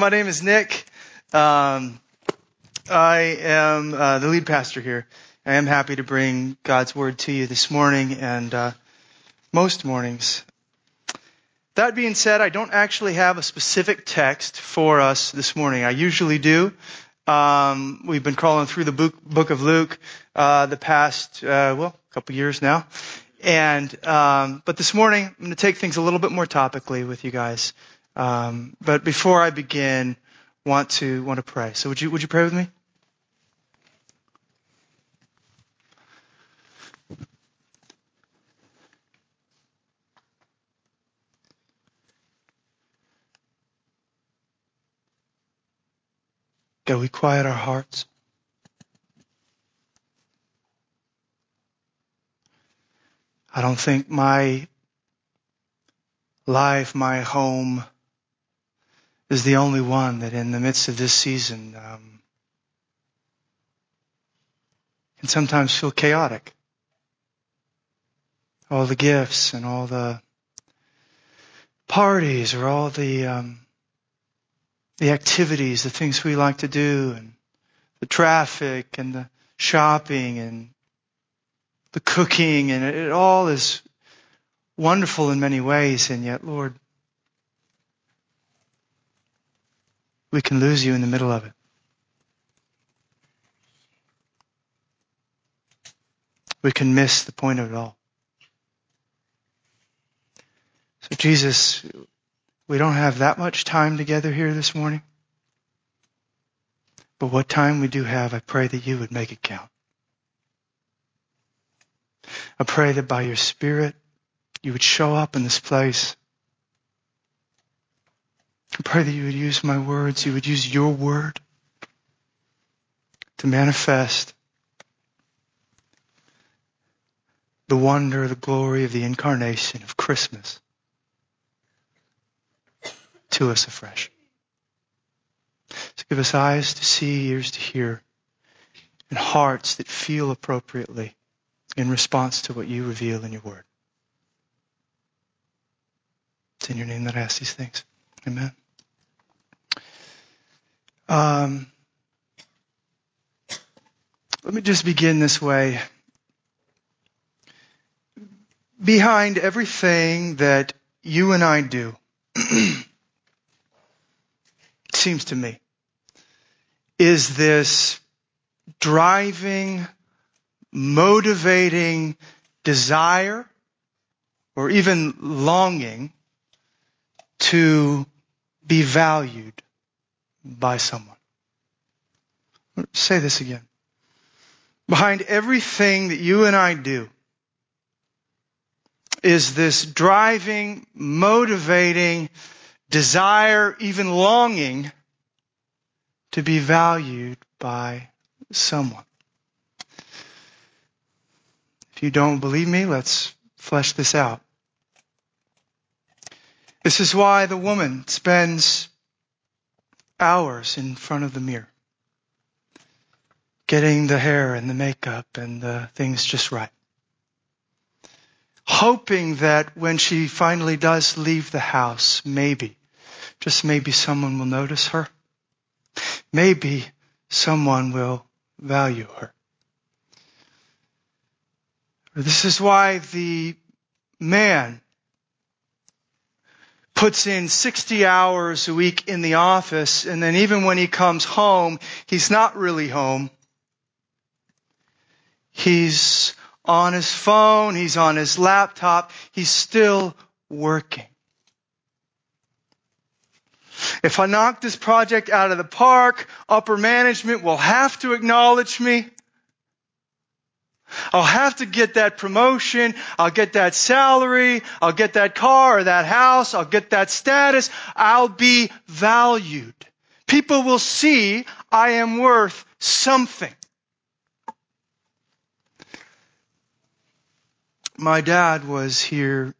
My name is Nick. Um, I am uh, the lead pastor here. I am happy to bring God's word to you this morning and uh, most mornings. That being said, I don't actually have a specific text for us this morning. I usually do. Um, we've been crawling through the book, book of Luke uh, the past uh, well, a couple years now, and um, but this morning I'm going to take things a little bit more topically with you guys. Um, but before I begin, want to want to pray. So would you would you pray with me? God, we quiet our hearts. I don't think my life, my home, is the only one that in the midst of this season um, can sometimes feel chaotic. All the gifts and all the parties or all the um, the activities, the things we like to do, and the traffic and the shopping and the cooking, and it, it all is wonderful in many ways, and yet, Lord, we can lose you in the middle of it. We can miss the point of it all. So Jesus, we don't have that much time together here this morning. But what time we do have, I pray that you would make it count. I pray that by your Spirit, you would show up in this place I pray that you would use my words, you would use your word to manifest the wonder, the glory of the incarnation of Christmas to us afresh. So give us eyes to see, ears to hear, and hearts that feel appropriately in response to what you reveal in your word. It's in your name that I ask these things. Amen. Um, let me just begin this way. Behind everything that you and I do, it seems to me, is this driving, motivating desire or even longing to be valued by someone. Say this again. Behind everything that you and I do is this driving, motivating desire, even longing to be valued by someone. If you don't believe me, let's flesh this out. This is why the woman spends hours in front of the mirror, getting the hair and the makeup and the things just right. Hoping that when she finally does leave the house, maybe, just maybe someone will notice her. Maybe someone will value her. This is why the man puts in 60 hours a week in the office, and then even when he comes home, he's not really home. He's on his phone, he's on his laptop, he's still working. If I knock this project out of the park, upper management will have to acknowledge me. I'll have to get that promotion. I'll get that salary. I'll get that car or that house. I'll get that status. I'll be valued. People will see I am worth something. My dad was here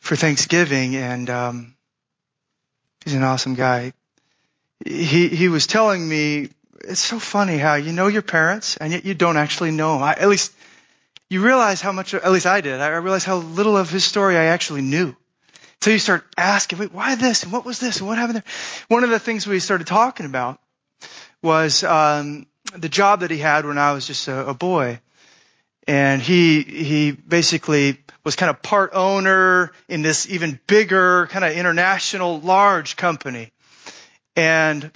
for Thanksgiving and, um, he's an awesome guy. He, he was telling me it's so funny how you know your parents and yet you don't actually know them. I, at least you realize how much, at least I did. I realized how little of his story I actually knew. So you start asking, wait, why this? And what was this? And what happened there? One of the things we started talking about was um, the job that he had when I was just a, a boy. And he, he basically was kind of part owner in this even bigger, kind of international, large company. And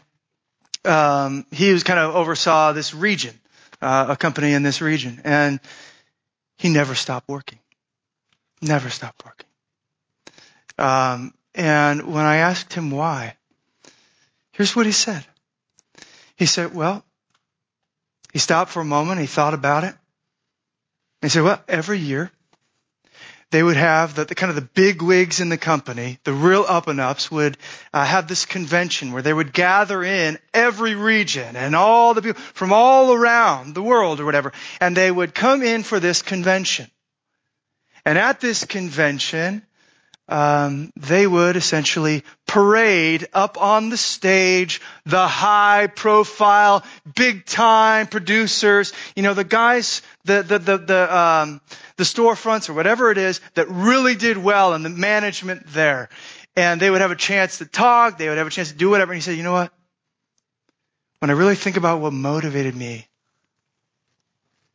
um, he was kind of oversaw this region, uh, a company in this region. And he never stopped working. Never stopped working. Um, and when I asked him why, here's what he said. He said, well, he stopped for a moment. He thought about it. He said, well, every year they would have the, the, kind of the big wigs in the company, the real up and ups would uh, have this convention where they would gather in every region and all the people from all around the world or whatever, and they would come in for this convention. And at this convention, um, they would essentially parade up on the stage the high profile, big time producers, you know, the guys, the, the, the, the, um, the storefronts or whatever it is that really did well and the management there. And they would have a chance to talk, they would have a chance to do whatever. And he said, you know what? When I really think about what motivated me,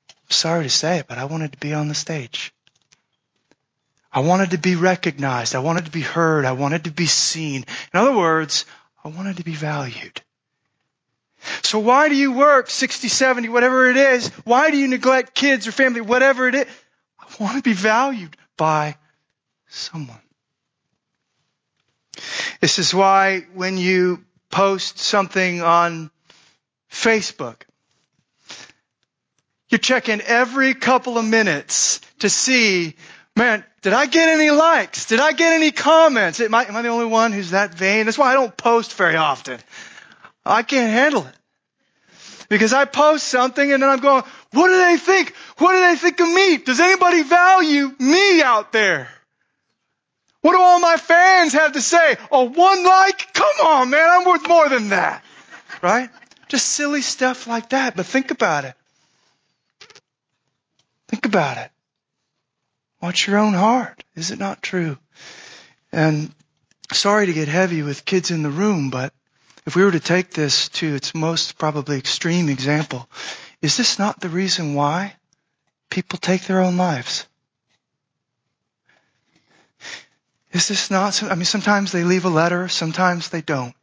I'm sorry to say it, but I wanted to be on the stage. I wanted to be recognized. I wanted to be heard. I wanted to be seen. In other words, I wanted to be valued. So why do you work 60, 70, whatever it is? Why do you neglect kids or family, whatever it is? I want to be valued by someone. This is why when you post something on Facebook, you check in every couple of minutes to see Man, did I get any likes? Did I get any comments? Am I, am I the only one who's that vain? That's why I don't post very often. I can't handle it. Because I post something and then I'm going, what do they think? What do they think of me? Does anybody value me out there? What do all my fans have to say? Oh, one like? Come on, man, I'm worth more than that. Right? Just silly stuff like that. But think about it. Think about it. Watch your own heart. Is it not true? And sorry to get heavy with kids in the room, but if we were to take this to its most probably extreme example, is this not the reason why people take their own lives? Is this not, I mean, sometimes they leave a letter, sometimes they don't.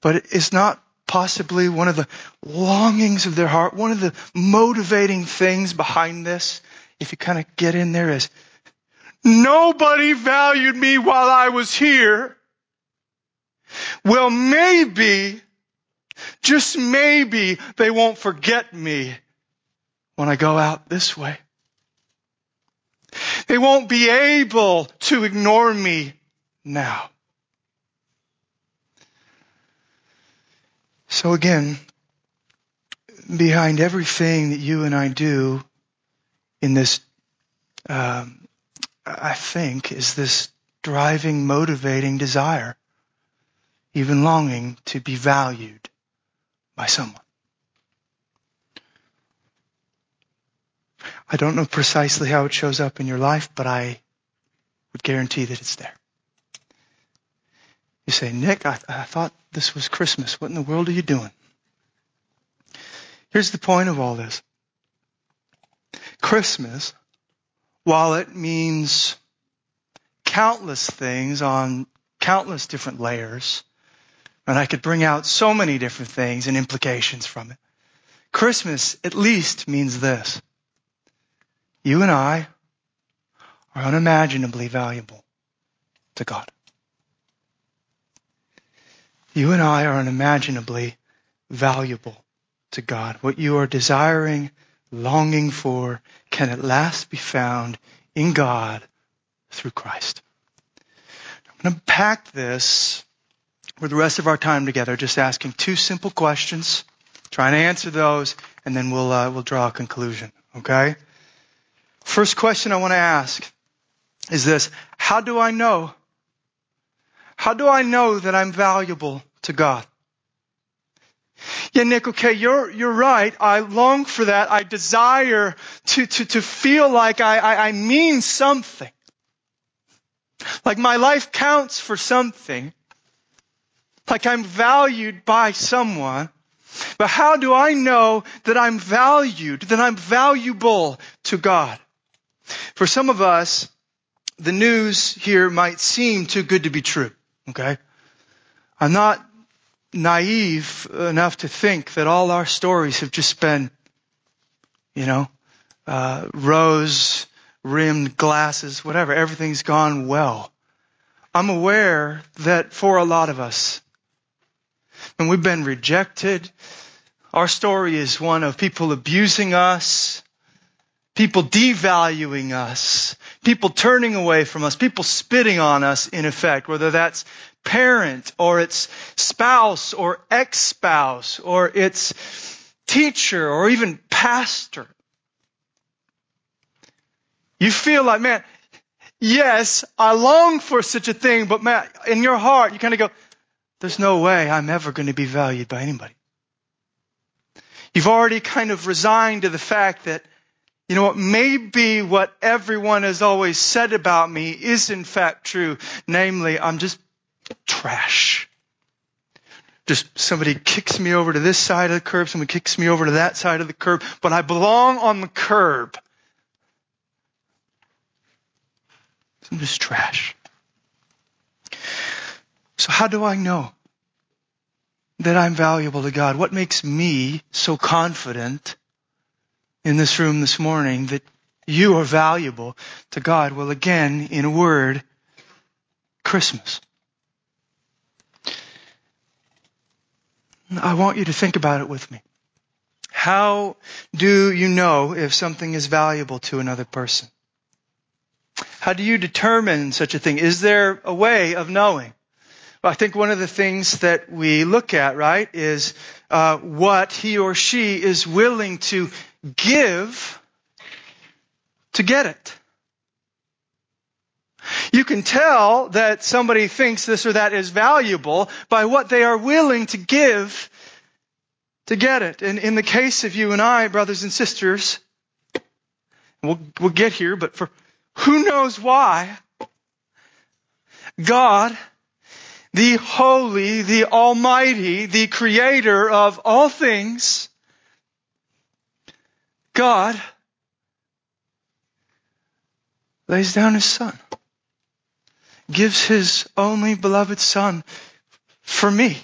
But it's not possibly one of the longings of their heart, one of the motivating things behind this if you kind of get in there, is nobody valued me while I was here. Well, maybe, just maybe they won't forget me when I go out this way. They won't be able to ignore me now. So again, behind everything that you and I do in this, um, I think, is this driving, motivating desire, even longing to be valued by someone. I don't know precisely how it shows up in your life, but I would guarantee that it's there. You say, Nick, I, I thought this was Christmas. What in the world are you doing? Here's the point of all this. Christmas, while it means countless things on countless different layers, and I could bring out so many different things and implications from it. Christmas at least means this. You and I are unimaginably valuable to God. You and I are unimaginably valuable to God. What you are desiring longing for can at last be found in God through Christ. I'm going to pack this for the rest of our time together, just asking two simple questions, trying to answer those, and then we'll uh, we'll draw a conclusion. Okay. First question I want to ask is this: How do I know? How do I know that I'm valuable to God? Yeah, Nick, okay, you're, you're right. I long for that. I desire to, to, to feel like I, I, I mean something. Like my life counts for something. Like I'm valued by someone. But how do I know that I'm valued, that I'm valuable to God? For some of us, the news here might seem too good to be true. Okay? I'm not naive enough to think that all our stories have just been, you know, uh, rose rimmed glasses, whatever. Everything's gone well. I'm aware that for a lot of us, when we've been rejected, our story is one of people abusing us, people devaluing us, people turning away from us, people spitting on us in effect, whether that's parent or it's spouse or ex-spouse or it's teacher or even pastor. You feel like, man, yes, I long for such a thing, but man, in your heart, you kind of go, there's no way I'm ever going to be valued by anybody. You've already kind of resigned to the fact that you know what? Maybe what everyone has always said about me is in fact true. Namely, I'm just trash. Just somebody kicks me over to this side of the curb, somebody kicks me over to that side of the curb, but I belong on the curb. I'm just trash. So how do I know that I'm valuable to God? What makes me so confident in this room this morning that you are valuable to God? Well, again, in a word, Christmas. I want you to think about it with me. How do you know if something is valuable to another person? How do you determine such a thing? Is there a way of knowing? Well, I think one of the things that we look at, right, is uh, what he or she is willing to give to get it. You can tell that somebody thinks this or that is valuable by what they are willing to give to get it. And in the case of you and I, brothers and sisters, we'll, we'll get here, but for who knows why, God, the holy, the almighty, the creator of all things, God lays down his son, gives his only beloved son for me.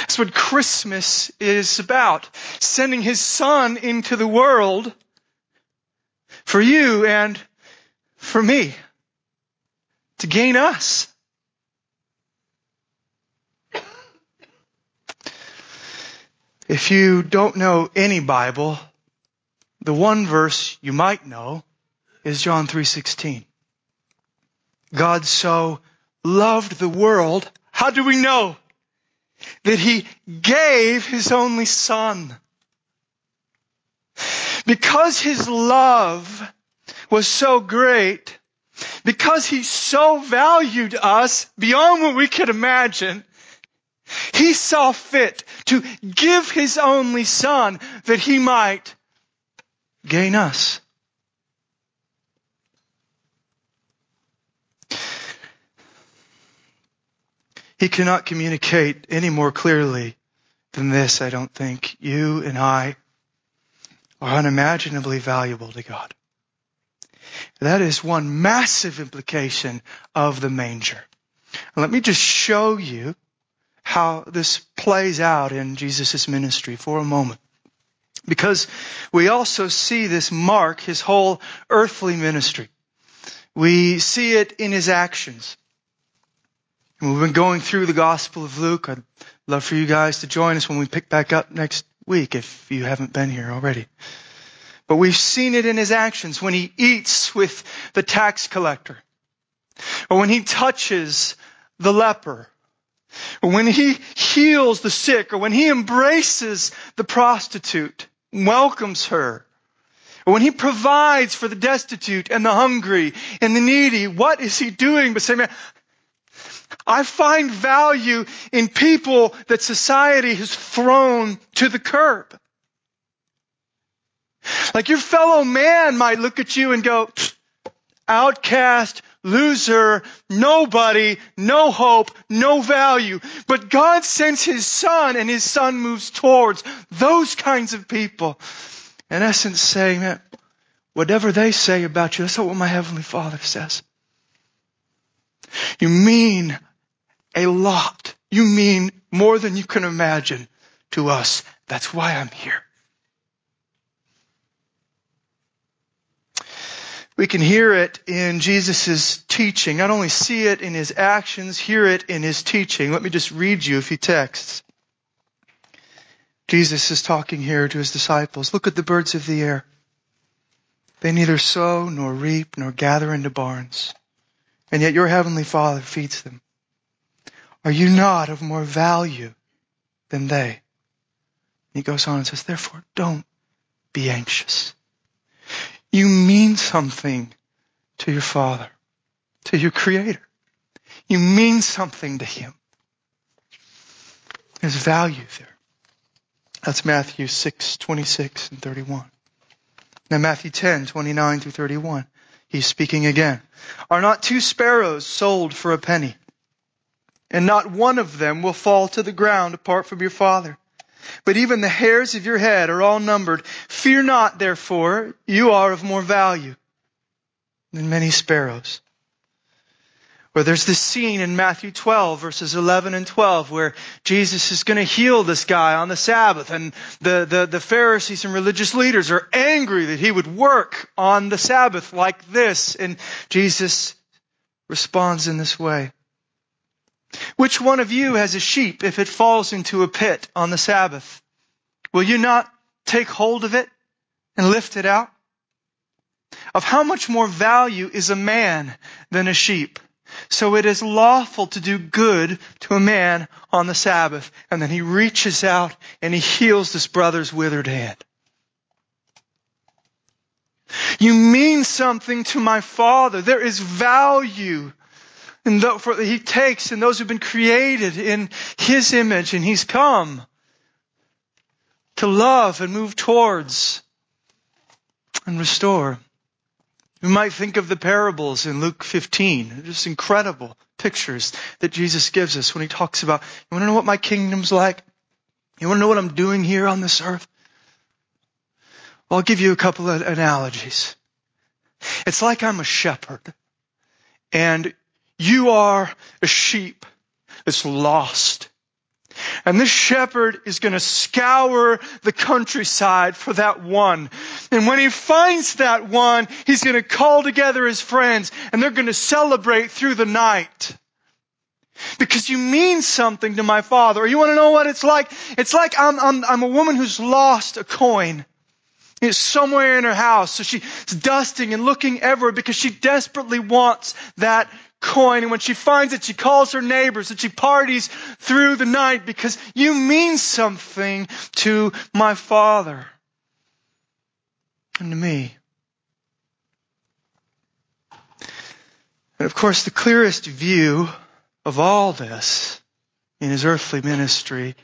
That's what Christmas is about. Sending his son into the world for you and for me to gain us. If you don't know any Bible, the one verse you might know is John 3:16. God so loved the world, how do we know? That he gave his only son. Because his love was so great, because he so valued us beyond what we could imagine, he saw fit to give his only son that he might gain us. He cannot communicate any more clearly than this, I don't think. You and I are unimaginably valuable to God. That is one massive implication of the manger. Let me just show you how this plays out in Jesus' ministry for a moment. Because we also see this mark his whole earthly ministry. We see it in his actions. And we've been going through the Gospel of Luke. I'd love for you guys to join us when we pick back up next week if you haven't been here already. But we've seen it in his actions when he eats with the tax collector, or when he touches the leper, when he heals the sick or when he embraces the prostitute, welcomes her, when he provides for the destitute and the hungry and the needy, what is he doing but say, man, I find value in people that society has thrown to the curb. Like your fellow man might look at you and go, outcast, loser, nobody, no hope, no value. But God sends His Son and His Son moves towards those kinds of people. In essence saying that whatever they say about you, that's not what my Heavenly Father says. You mean a lot. You mean more than you can imagine to us. That's why I'm here. We can hear it in Jesus' teaching. Not only see it in his actions, hear it in his teaching. Let me just read you a few texts. Jesus is talking here to his disciples. Look at the birds of the air. They neither sow nor reap nor gather into barns, and yet your heavenly Father feeds them. Are you not of more value than they? He goes on and says, therefore don't be anxious. You mean something to your Father, to your Creator. You mean something to Him. There's value there. That's Matthew 6, 26 and 31. Now Matthew 10, 29 through 31. He's speaking again. Are not two sparrows sold for a penny? And not one of them will fall to the ground apart from your Father. But even the hairs of your head are all numbered. Fear not, therefore, you are of more value than many sparrows. Where there's this scene in Matthew 12 verses 11 and 12 where Jesus is going to heal this guy on the Sabbath and the, the, the Pharisees and religious leaders are angry that he would work on the Sabbath like this and Jesus responds in this way. Which one of you has a sheep if it falls into a pit on the Sabbath? Will you not take hold of it and lift it out? Of how much more value is a man than a sheep? So it is lawful to do good to a man on the Sabbath. And then he reaches out and he heals this brother's withered hand. You mean something to my father. There is value and for, he takes and those who've been created in his image and he's come to love and move towards and restore. We might think of the parables in Luke 15, just incredible pictures that Jesus gives us when he talks about, you want to know what my kingdom's like? You want to know what I'm doing here on this earth? Well, I'll give you a couple of analogies. It's like I'm a shepherd and you are a sheep that's lost. And this shepherd is going to scour the countryside for that one. And when he finds that one, he's going to call together his friends and they're going to celebrate through the night. Because you mean something to my father. Or you want to know what it's like? It's like I'm, I'm, I'm a woman who's lost a coin. It's somewhere in her house. So she's dusting and looking everywhere because she desperately wants that coin. And when she finds it, she calls her neighbors and she parties through the night because you mean something to my father and to me. And of course, the clearest view of all this in his earthly ministry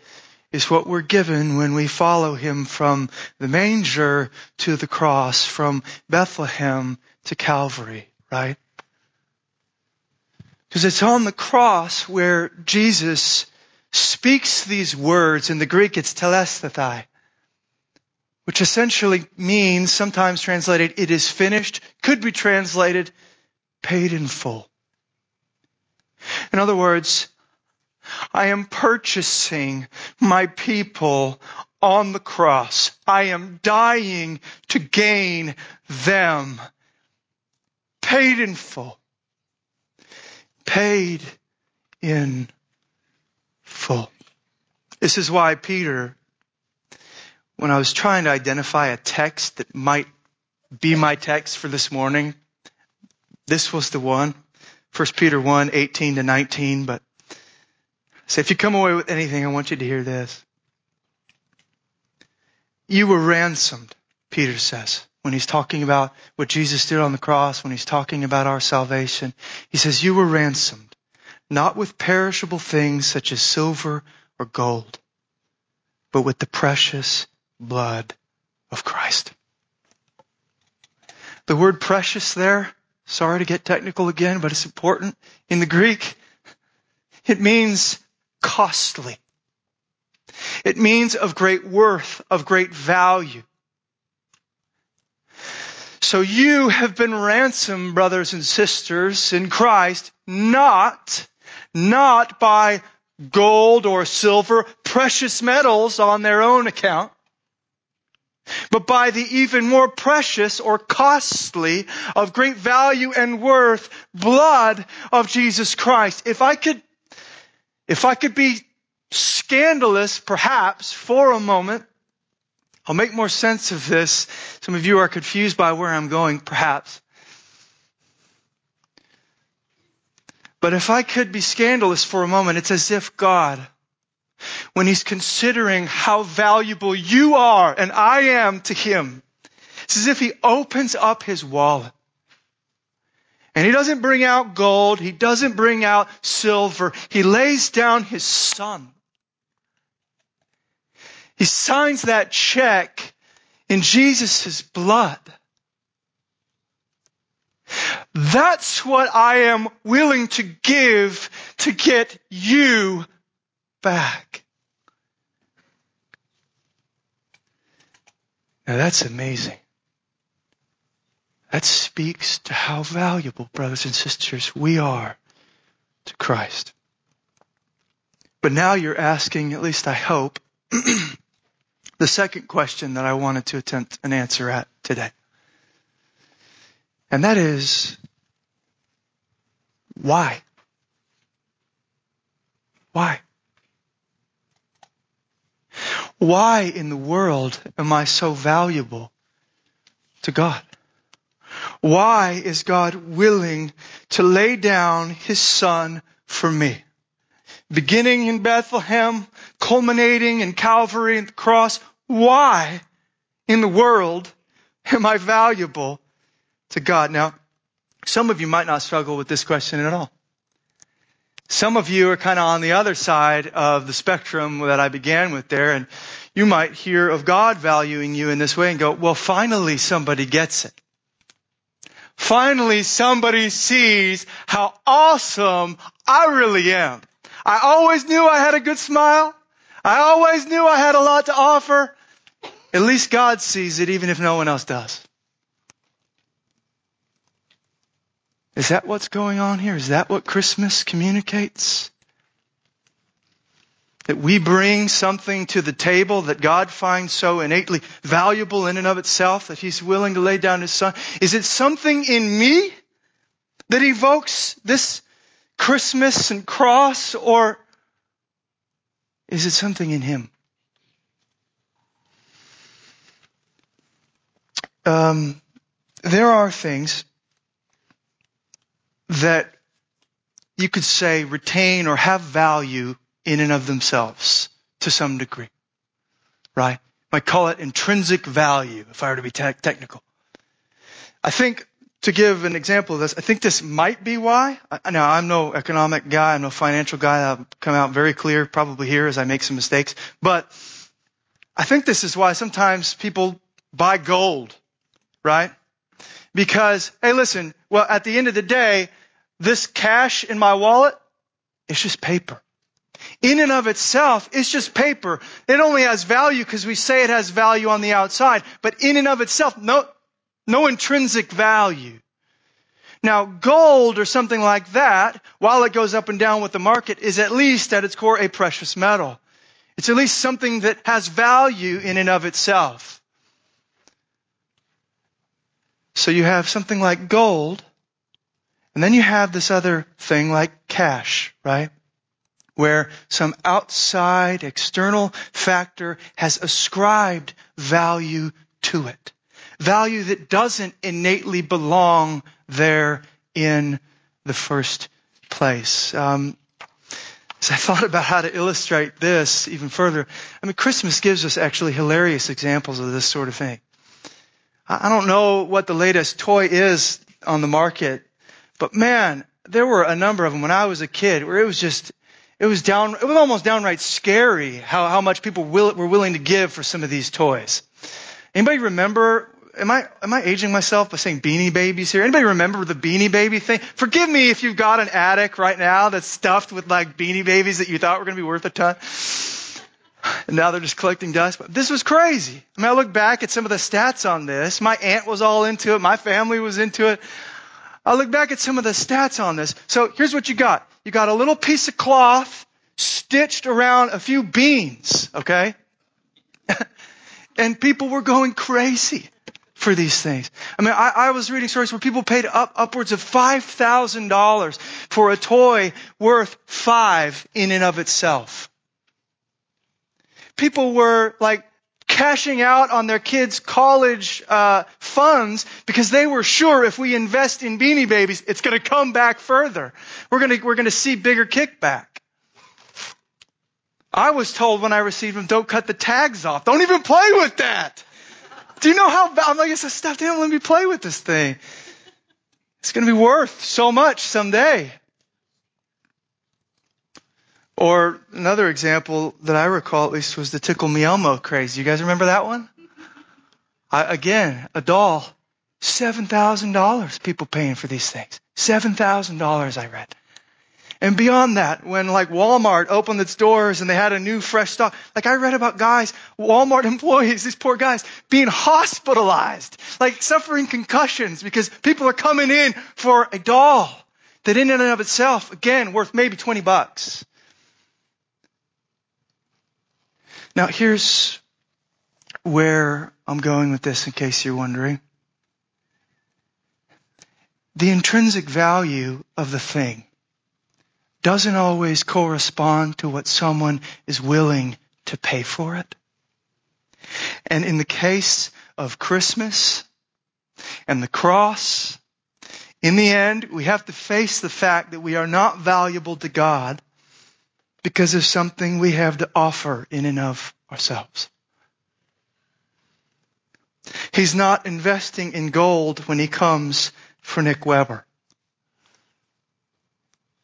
is what we're given when we follow him from the manger to the cross, from Bethlehem to Calvary, right? Because it's on the cross where Jesus speaks these words. In the Greek, it's tetelestai, which essentially means, sometimes translated, it is finished, could be translated, paid in full. In other words, I am purchasing my people on the cross. I am dying to gain them. Paid in full paid in full. This is why Peter, when I was trying to identify a text that might be my text for this morning, this was the one. 1 Peter 1, 18 to 19, but say if you come away with anything, I want you to hear this. You were ransomed, Peter says when he's talking about what Jesus did on the cross, when he's talking about our salvation. He says, you were ransomed, not with perishable things such as silver or gold, but with the precious blood of Christ. The word precious there sorry to get technical again, but it's important. In the Greek, it means costly. It means of great worth, of great value. So you have been ransomed, brothers and sisters, in Christ, not, not by gold or silver, precious metals on their own account, but by the even more precious or costly of great value and worth blood of Jesus Christ. If I could, if I could be scandalous perhaps for a moment, I'll make more sense of this. Some of you are confused by where I'm going, perhaps. But if I could be scandalous for a moment, it's as if God, when He's considering how valuable you are and I am to Him, it's as if He opens up His wallet. And He doesn't bring out gold. He doesn't bring out silver. He lays down His Son. He signs that check in Jesus' blood. That's what I am willing to give to get you back. Now that's amazing. That speaks to how valuable, brothers and sisters, we are to Christ. But now you're asking, at least I hope, the second question that I wanted to attempt an answer at today. And that is, why? Why? Why in the world am I so valuable to God? Why is God willing to lay down His Son for me? Beginning in Bethlehem, culminating in Calvary and the cross, why in the world am I valuable to God? Now, some of you might not struggle with this question at all. Some of you are kind of on the other side of the spectrum that I began with there, and you might hear of God valuing you in this way and go, well, finally somebody gets it. Finally somebody sees how awesome I really am. I always knew I had a good smile. I always knew I had a lot to offer. At least God sees it even if no one else does. Is that what's going on here? Is that what Christmas communicates? That we bring something to the table that God finds so innately valuable in and of itself that He's willing to lay down His Son? Is it something in me that evokes this Christmas and cross or is it something in Him? Um, there are things that you could say retain or have value in and of themselves to some degree. Right? Might call it intrinsic value if I were to be te- technical. I think to give an example of this, I think this might be why. Now, I'm no economic guy, I'm no financial guy. I'll come out very clear probably here as I make some mistakes. But I think this is why sometimes people buy gold, right? Because, hey, listen, well, at the end of the day, this cash in my wallet, it's just paper. In and of itself, it's just paper. It only has value because we say it has value on the outside, but in and of itself, no, no intrinsic value. Now, gold or something like that, while it goes up and down with the market, is at least at its core a precious metal. It's at least something that has value in and of itself. So you have something like gold and then you have this other thing like cash, right? Where some outside external factor has ascribed value to it. Value that doesn't innately belong there in the first place. Um, as I thought about how to illustrate this even further, I mean, Christmas gives us actually hilarious examples of this sort of thing. I don't know what the latest toy is on the market but man, there were a number of them when I was a kid where it was just, it was down, it was almost downright scary how, how much people will, were willing to give for some of these toys. Anybody remember am I, am I aging myself by saying beanie babies here? Anybody remember the beanie baby thing? Forgive me if you've got an attic right now that's stuffed with like beanie babies that you thought were going to be worth a ton. And now they're just collecting dust. But this was crazy. I mean, I look back at some of the stats on this. My aunt was all into it. My family was into it. I look back at some of the stats on this. So here's what you got. You got a little piece of cloth stitched around a few beans, okay? and people were going crazy for these things. I mean, I, I was reading stories where people paid up upwards of five thousand dollars for a toy worth five in and of itself. People were like cashing out on their kids' college uh, funds because they were sure if we invest in Beanie Babies, it's going to come back further. We're going to we're to see bigger kickback. I was told when I received them, don't cut the tags off. Don't even play with that. Do you know how I'm like, it's a stuffed animal. Let me play with this thing. It's going to be worth so much someday. Or another example that I recall at least was the Tickle Me Elmo craze. You guys remember that one? I, again, a doll. $7,000 people paying for these things. $7,000 I read. And beyond that, when like Walmart opened its doors and they had a new fresh stock, like I read about guys, Walmart employees, these poor guys, being hospitalized, like suffering concussions because people are coming in for a doll that in and of itself, again, worth maybe 20 bucks. Now here's where I'm going with this in case you're wondering. The intrinsic value of the thing doesn't always correspond to what someone is willing to pay for it. And in the case of Christmas and the cross, in the end, we have to face the fact that we are not valuable to God because of something we have to offer in and of ourselves. He's not investing in gold when he comes for Nick Weber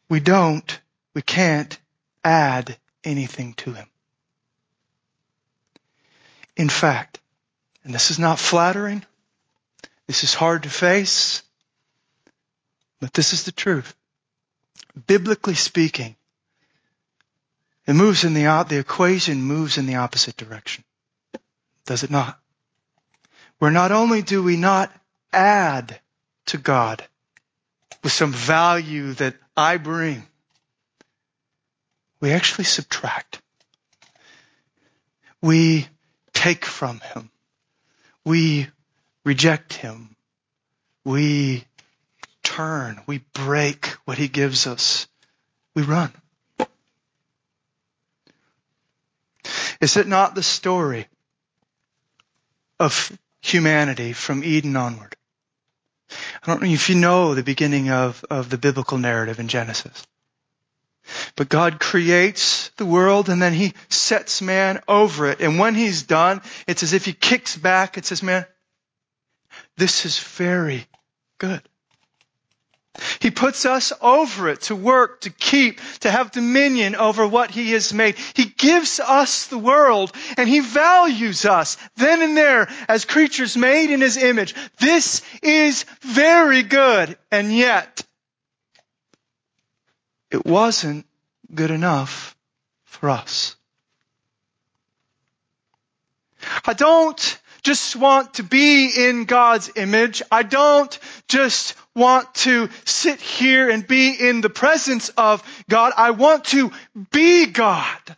we don't, we can't add anything to him. In fact, and this is not flattering, this is hard to face, but this is the truth. Biblically speaking, it moves in the, the equation moves in the opposite direction. Does it not? Where not only do we not add to God with some value that I bring, we actually subtract. We take from him. We reject him. We turn. We break what he gives us. We run. Is it not the story of humanity from Eden onward? I don't know if you know the beginning of, of the biblical narrative in Genesis. But God creates the world and then he sets man over it. And when he's done, it's as if he kicks back and says, man, this is very good. He puts us over it to work, to keep, to have dominion over what He has made. He gives us the world and He values us then and there as creatures made in His image. This is very good. And yet, it wasn't good enough for us. I don't just want to be in God's image. I don't just want to sit here and be in the presence of God. I want to be God.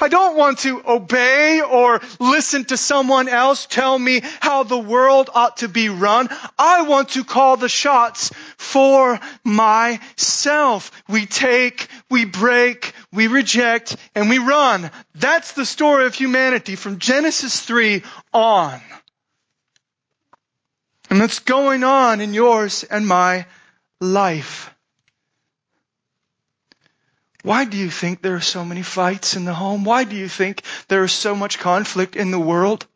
I don't want to obey or listen to someone else tell me how the world ought to be run. I want to call the shots for myself. We take, we break, we reject, and we run. That's the story of humanity from Genesis 3 on. And that's going on in yours and my life. Why do you think there are so many fights in the home? Why do you think there is so much conflict in the world?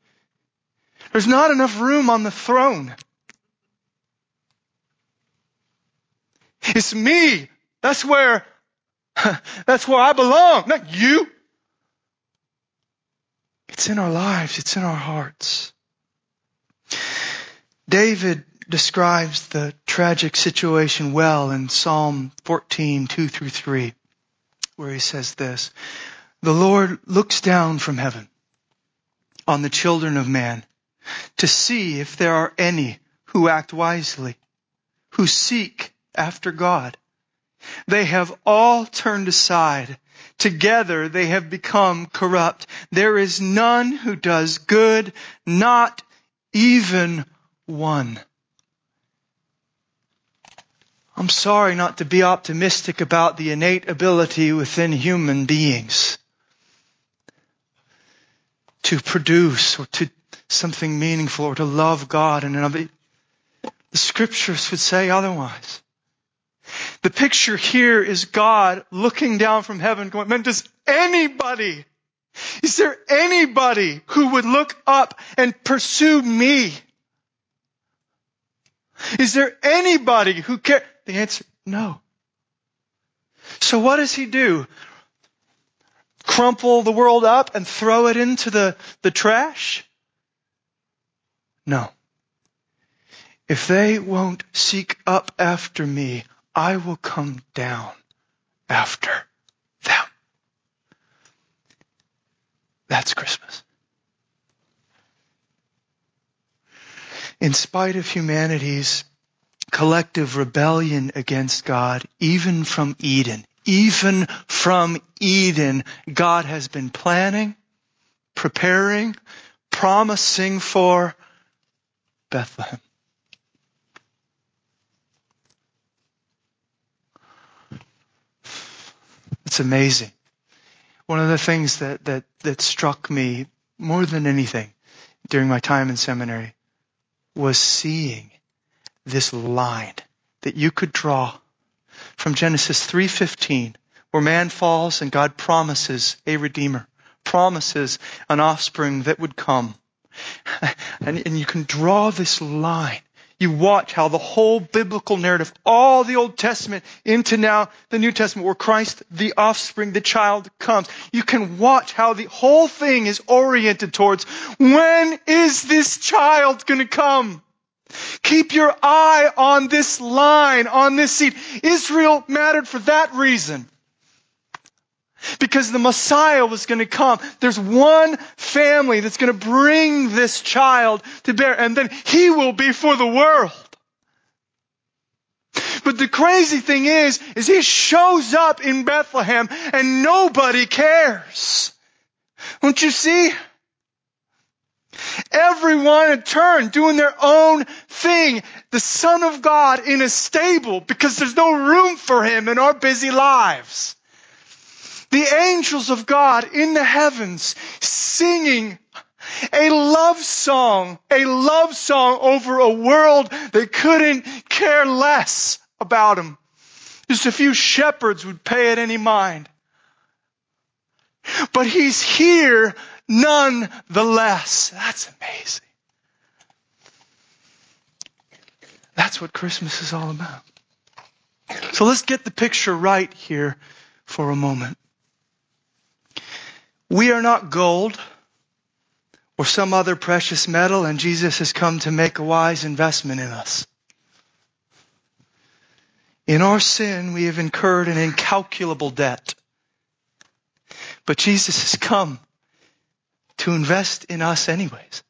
There's not enough room on the throne. It's me. That's where, that's where I belong, not you. It's in our lives. It's in our hearts. David describes the tragic situation well in Psalm 14, 2 through 3, where he says this, The Lord looks down from heaven on the children of man to see if there are any who act wisely, who seek after God. They have all turned aside. Together they have become corrupt. There is none who does good, not even one. I'm sorry not to be optimistic about the innate ability within human beings to produce or to something meaningful or to love God and another. The scriptures would say otherwise. The picture here is God looking down from heaven going, man, does anybody, is there anybody who would look up and pursue me? Is there anybody who cares? The answer, no. So what does he do? Crumple the world up and throw it into the, the trash? No. If they won't seek up after me, I will come down after them. That's Christmas. In spite of humanity's collective rebellion against God, even from Eden. Even from Eden, God has been planning, preparing, promising for Bethlehem. It's amazing. One of the things that, that, that struck me more than anything during my time in seminary was seeing this line that you could draw from Genesis 3:15 where man falls and God promises a redeemer, promises an offspring that would come. And, and you can draw this line. You watch how the whole biblical narrative, all the Old Testament into now the New Testament where Christ, the offspring, the child comes. You can watch how the whole thing is oriented towards when is this child going to come? Keep your eye on this line, on this seed. Israel mattered for that reason. Because the Messiah was going to come. There's one family that's going to bring this child to bear, and then he will be for the world. But the crazy thing is, is he shows up in Bethlehem and nobody cares. Don't you see? Everyone in turn doing their own thing. The Son of God in a stable because there's no room for Him in our busy lives. The angels of God in the heavens singing a love song, a love song over a world that couldn't care less about Him. Just a few shepherds would pay it any mind. But He's here nonetheless. That's amazing. That's what Christmas is all about. So let's get the picture right here for a moment. We are not gold or some other precious metal, and Jesus has come to make a wise investment in us. In our sin, we have incurred an incalculable debt. But Jesus has come to invest in us anyways.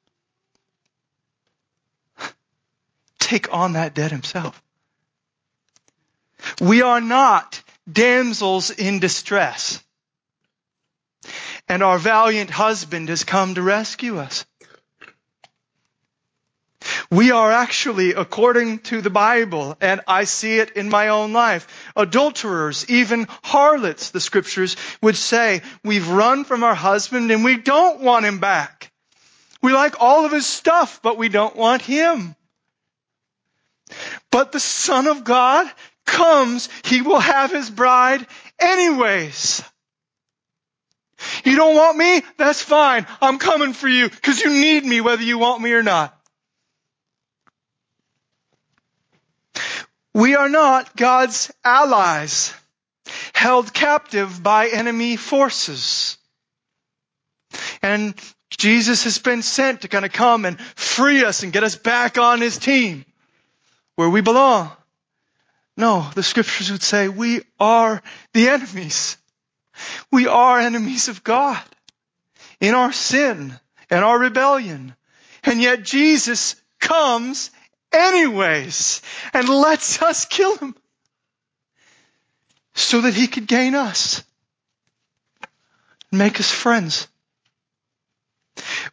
Take on that debt himself. We are not damsels in distress. And our valiant husband has come to rescue us. We are actually, according to the Bible, and I see it in my own life, adulterers, even harlots, the scriptures would say, we've run from our husband and we don't want him back. We like all of his stuff, but we don't want him. But the Son of God comes, he will have his bride anyways. You don't want me? That's fine. I'm coming for you because you need me whether you want me or not. We are not God's allies, held captive by enemy forces. And Jesus has been sent to kind of come and free us and get us back on his team where we belong. No, the scriptures would say we are the enemies. We are enemies of God in our sin and our rebellion. And yet Jesus comes anyways and lets us kill him so that he could gain us and make us friends.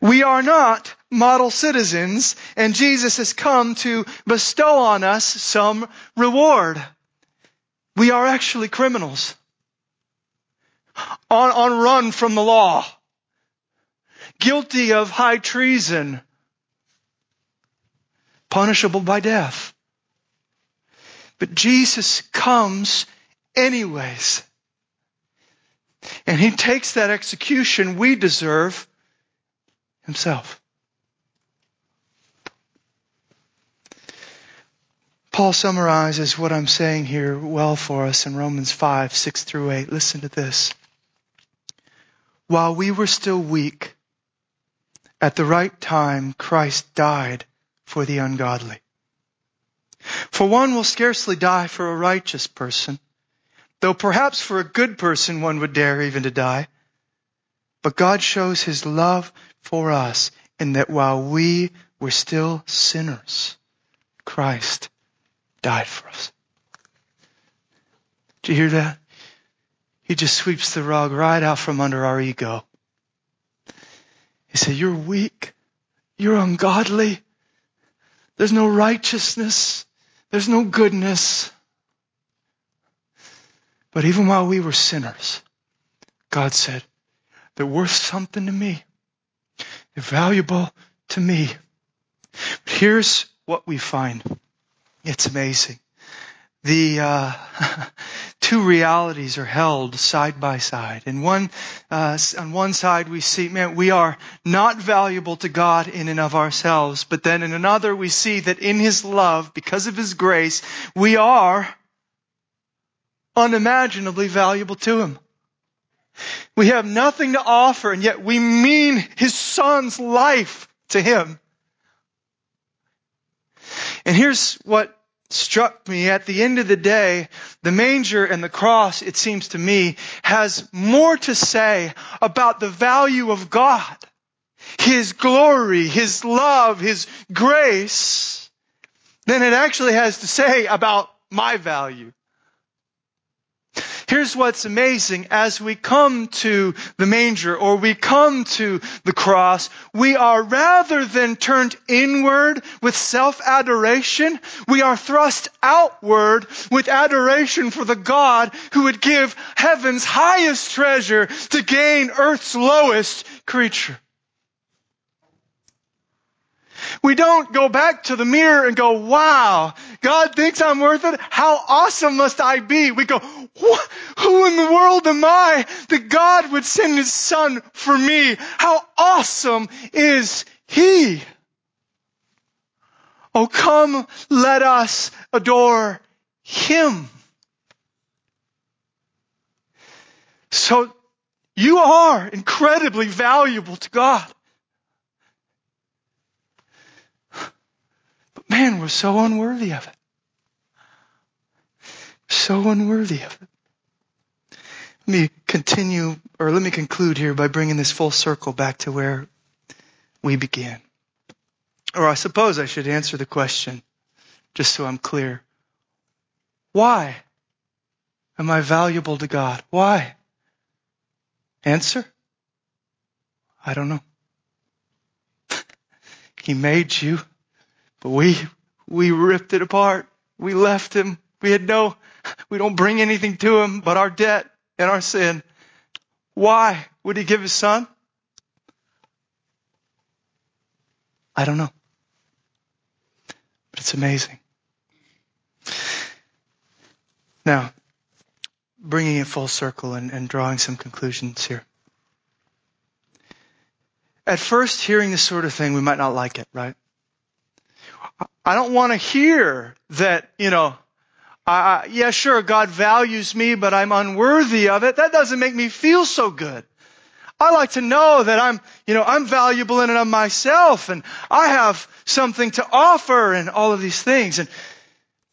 We are not model citizens and Jesus has come to bestow on us some reward. We are actually criminals on, on run from the law, guilty of high treason, punishable by death. But Jesus comes anyways. And he takes that execution we deserve himself. Paul summarizes what I'm saying here well for us in Romans 5, 6 through 8. Listen to this. While we were still weak, at the right time, Christ died for the ungodly. For one will scarcely die for a righteous person, though perhaps for a good person one would dare even to die. But God shows his love for us in that while we were still sinners, Christ died for us. Do you hear that? He just sweeps the rug right out from under our ego. He said, you're weak. You're ungodly. There's no righteousness. There's no goodness. But even while we were sinners, God said, they're worth something to me. They're valuable to me. But here's what we find. It's amazing. The uh, two realities are held side by side. And one, uh, on one side we see, man, we are not valuable to God in and of ourselves. But then in another we see that in His love, because of His grace, we are unimaginably valuable to Him. We have nothing to offer and yet we mean His Son's life to Him. And here's what struck me at the end of the day, the manger and the cross, it seems to me, has more to say about the value of God, His glory, His love, His grace, than it actually has to say about my value. Here's what's amazing. As we come to the manger or we come to the cross, we are rather than turned inward with self-adoration, we are thrust outward with adoration for the God who would give heaven's highest treasure to gain earth's lowest creature. We don't go back to the mirror and go, wow, God thinks I'm worth it. How awesome must I be? We go, who in the world am I that God would send his son for me? How awesome is he? Oh, come, let us adore him. So you are incredibly valuable to God. Man, we're so unworthy of it. So unworthy of it. Let me continue, or let me conclude here by bringing this full circle back to where we began. Or I suppose I should answer the question, just so I'm clear. Why am I valuable to God? Why? Answer? I don't know. he made you. But we, we ripped it apart. We left him. We had no, we don't bring anything to him but our debt and our sin. Why would he give his son? I don't know. But it's amazing. Now, bringing it full circle and, and drawing some conclusions here. At first, hearing this sort of thing, we might not like it, right? I don't want to hear that, you know, yeah, sure, God values me, but I'm unworthy of it. That doesn't make me feel so good. I, I like to know that I'm, you know, I'm valuable in and of myself and I have something to offer and all of these things. And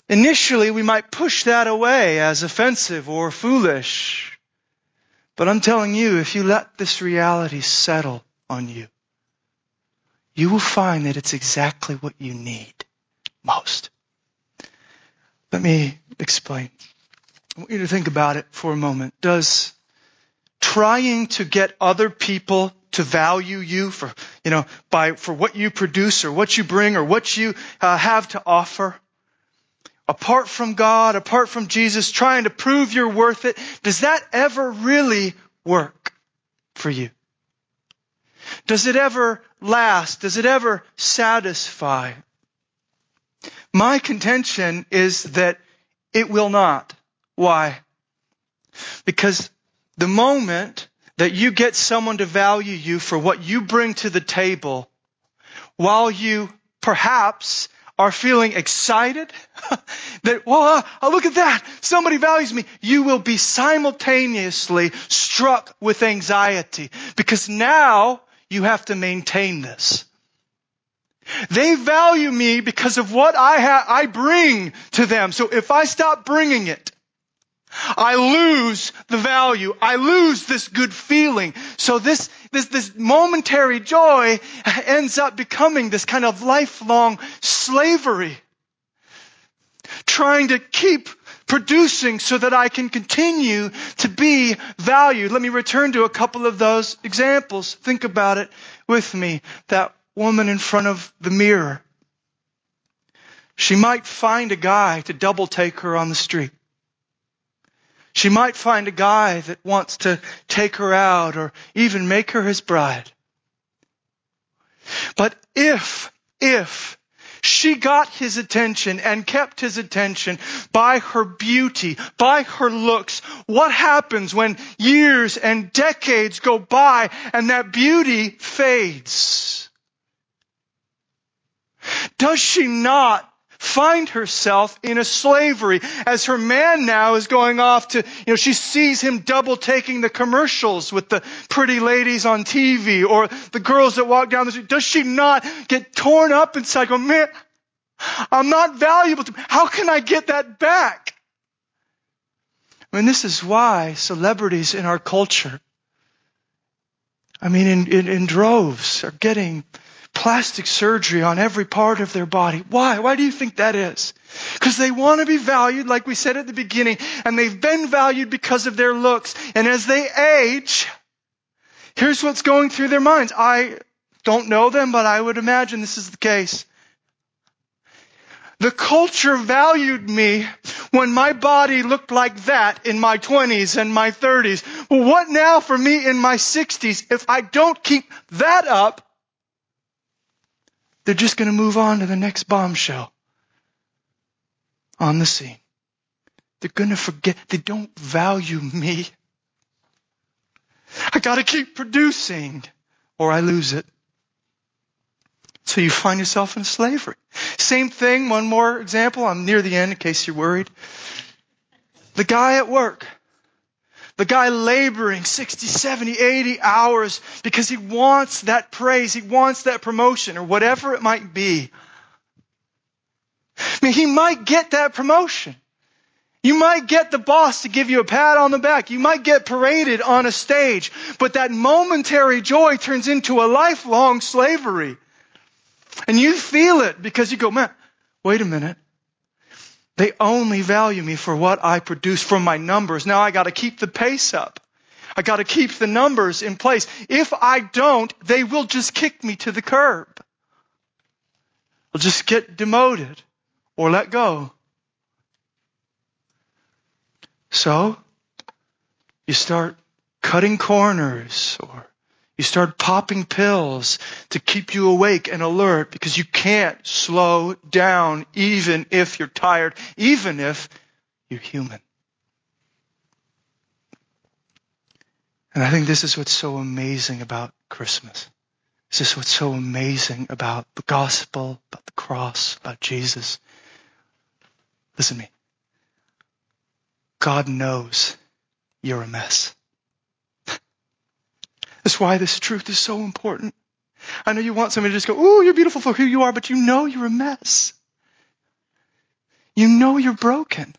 initially we might push that away as offensive or foolish. But I'm telling you, if you let this reality settle on you, you will find that it's exactly what you need most. Let me explain. I want you to think about it for a moment. Does trying to get other people to value you for, you know, by, for what you produce or what you bring or what you uh, have to offer, apart from God, apart from Jesus, trying to prove you're worth it, does that ever really work for you? Does it ever last? Does it ever satisfy? My contention is that it will not. Why? Because the moment that you get someone to value you for what you bring to the table, while you perhaps are feeling excited that, well, uh, look at that. Somebody values me. You will be simultaneously struck with anxiety because now you have to maintain this. They value me because of what I ha- I bring to them. So if I stop bringing it, I lose the value. I lose this good feeling. So this, this, this momentary joy ends up becoming this kind of lifelong slavery. Trying to keep producing so that I can continue to be valued. Let me return to a couple of those examples. Think about it with me. That woman in front of the mirror. She might find a guy to double take her on the street. She might find a guy that wants to take her out or even make her his bride. But if, if she got his attention and kept his attention by her beauty, by her looks. What happens when years and decades go by and that beauty fades? Does she not find herself in a slavery as her man now is going off to, you know, she sees him double taking the commercials with the pretty ladies on TV or the girls that walk down the street. Does she not get torn up inside go, man, I'm not valuable to, how can I get that back? I mean, this is why celebrities in our culture, I mean, in, in, in droves are getting plastic surgery on every part of their body. Why? Why do you think that is? Because they want to be valued, like we said at the beginning, and they've been valued because of their looks. And as they age, here's what's going through their minds. I don't know them, but I would imagine this is the case. The culture valued me when my body looked like that in my 20s and my 30s. Well, what now for me in my 60s if I don't keep that up? They're just going to move on to the next bombshell on the scene. They're going to forget. They don't value me. I got to keep producing or I lose it. So you find yourself in slavery. Same thing, one more example. I'm near the end in case you're worried. The guy at work. The guy laboring 60, 70, 80 hours because he wants that praise. He wants that promotion or whatever it might be. I mean, he might get that promotion. You might get the boss to give you a pat on the back. You might get paraded on a stage, but that momentary joy turns into a lifelong slavery. And you feel it because you go, man, wait a minute. They only value me for what I produce from my numbers. Now I gotta keep the pace up. I gotta keep the numbers in place. If I don't, they will just kick me to the curb. I'll just get demoted or let go. So, you start cutting corners or you start popping pills to keep you awake and alert because you can't slow down even if you're tired, even if you're human. And I think this is what's so amazing about Christmas. This is what's so amazing about the gospel, about the cross, about Jesus. Listen to me. God knows you're a mess. This is why this truth is so important. I know you want somebody to just go, ooh, you're beautiful for who you are, but you know you're a mess. You know you're broken.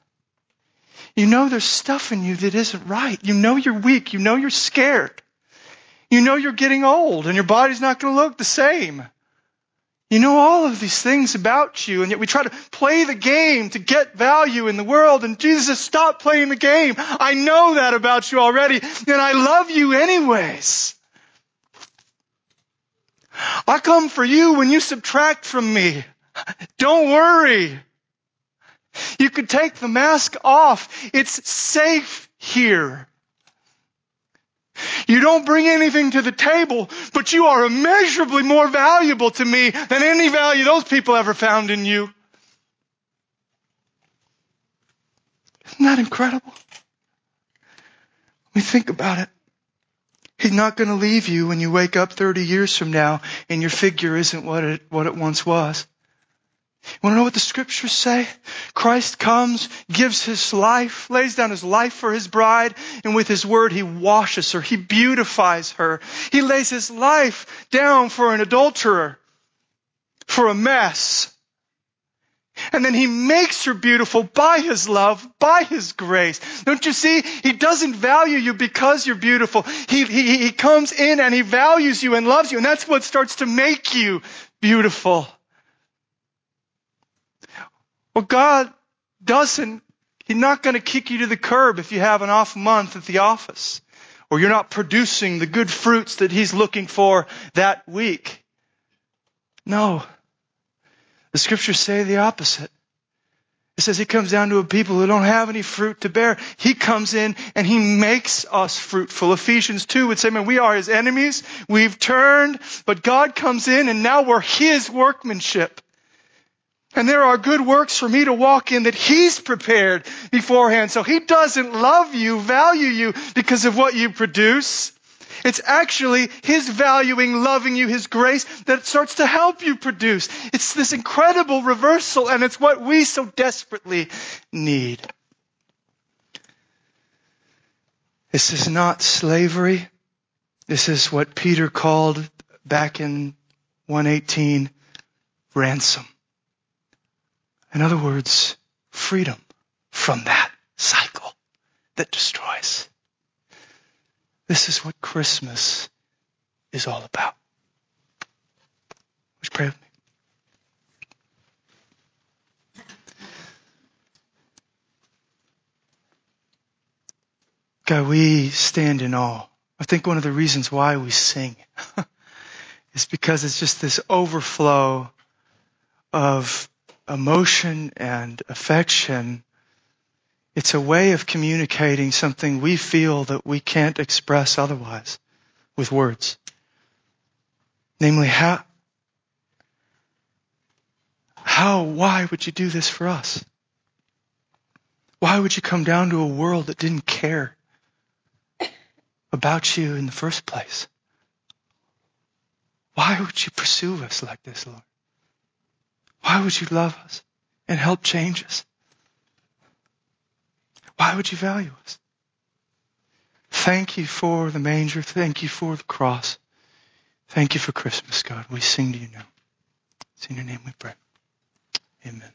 You know there's stuff in you that isn't right. You know you're weak. You know you're scared. You know you're getting old and your body's not going to look the same. You know all of these things about you, and yet we try to play the game to get value in the world. And Jesus says, stop playing the game. I know that about you already, and I love you anyways. I come for you when you subtract from me. Don't worry. You could take the mask off. It's safe here. You don't bring anything to the table, but you are immeasurably more valuable to me than any value those people ever found in you. Isn't that incredible? Me think about it. He's not going to leave you when you wake up 30 years from now and your figure isn't what it, what it once was. Want to know what the scriptures say? Christ comes, gives his life, lays down his life for his bride, and with his word he washes her, he beautifies her. He lays his life down for an adulterer, for a mess. And then he makes her beautiful by his love, by his grace. Don't you see? He doesn't value you because you're beautiful. He, he, he comes in and he values you and loves you. And that's what starts to make you beautiful. Well, God doesn't, He's not going to kick you to the curb if you have an off month at the office or you're not producing the good fruits that He's looking for that week. No. The scriptures say the opposite. It says he comes down to a people who don't have any fruit to bear. He comes in and he makes us fruitful. Ephesians 2 would say, man, we are his enemies. We've turned, but God comes in and now we're his workmanship. And there are good works for me to walk in that He's prepared beforehand. So He doesn't love you, value you because of what you produce. It's actually His valuing, loving you, His grace that starts to help you produce. It's this incredible reversal and it's what we so desperately need. This is not slavery. This is what Peter called back in 118 ransom. In other words, freedom from that cycle that destroys. This is what Christmas is all about. Would you pray with me? God, we stand in awe. I think one of the reasons why we sing is because it's just this overflow of emotion and affection, it's a way of communicating something we feel that we can't express otherwise with words. Namely, how, how, why would you do this for us? Why would you come down to a world that didn't care about you in the first place? Why would you pursue us like this, Lord? Why would you love us and help change us? Why would you value us? Thank you for the manger. Thank you for the cross. Thank you for Christmas, God. We sing to you now. It's in your name we pray. Amen.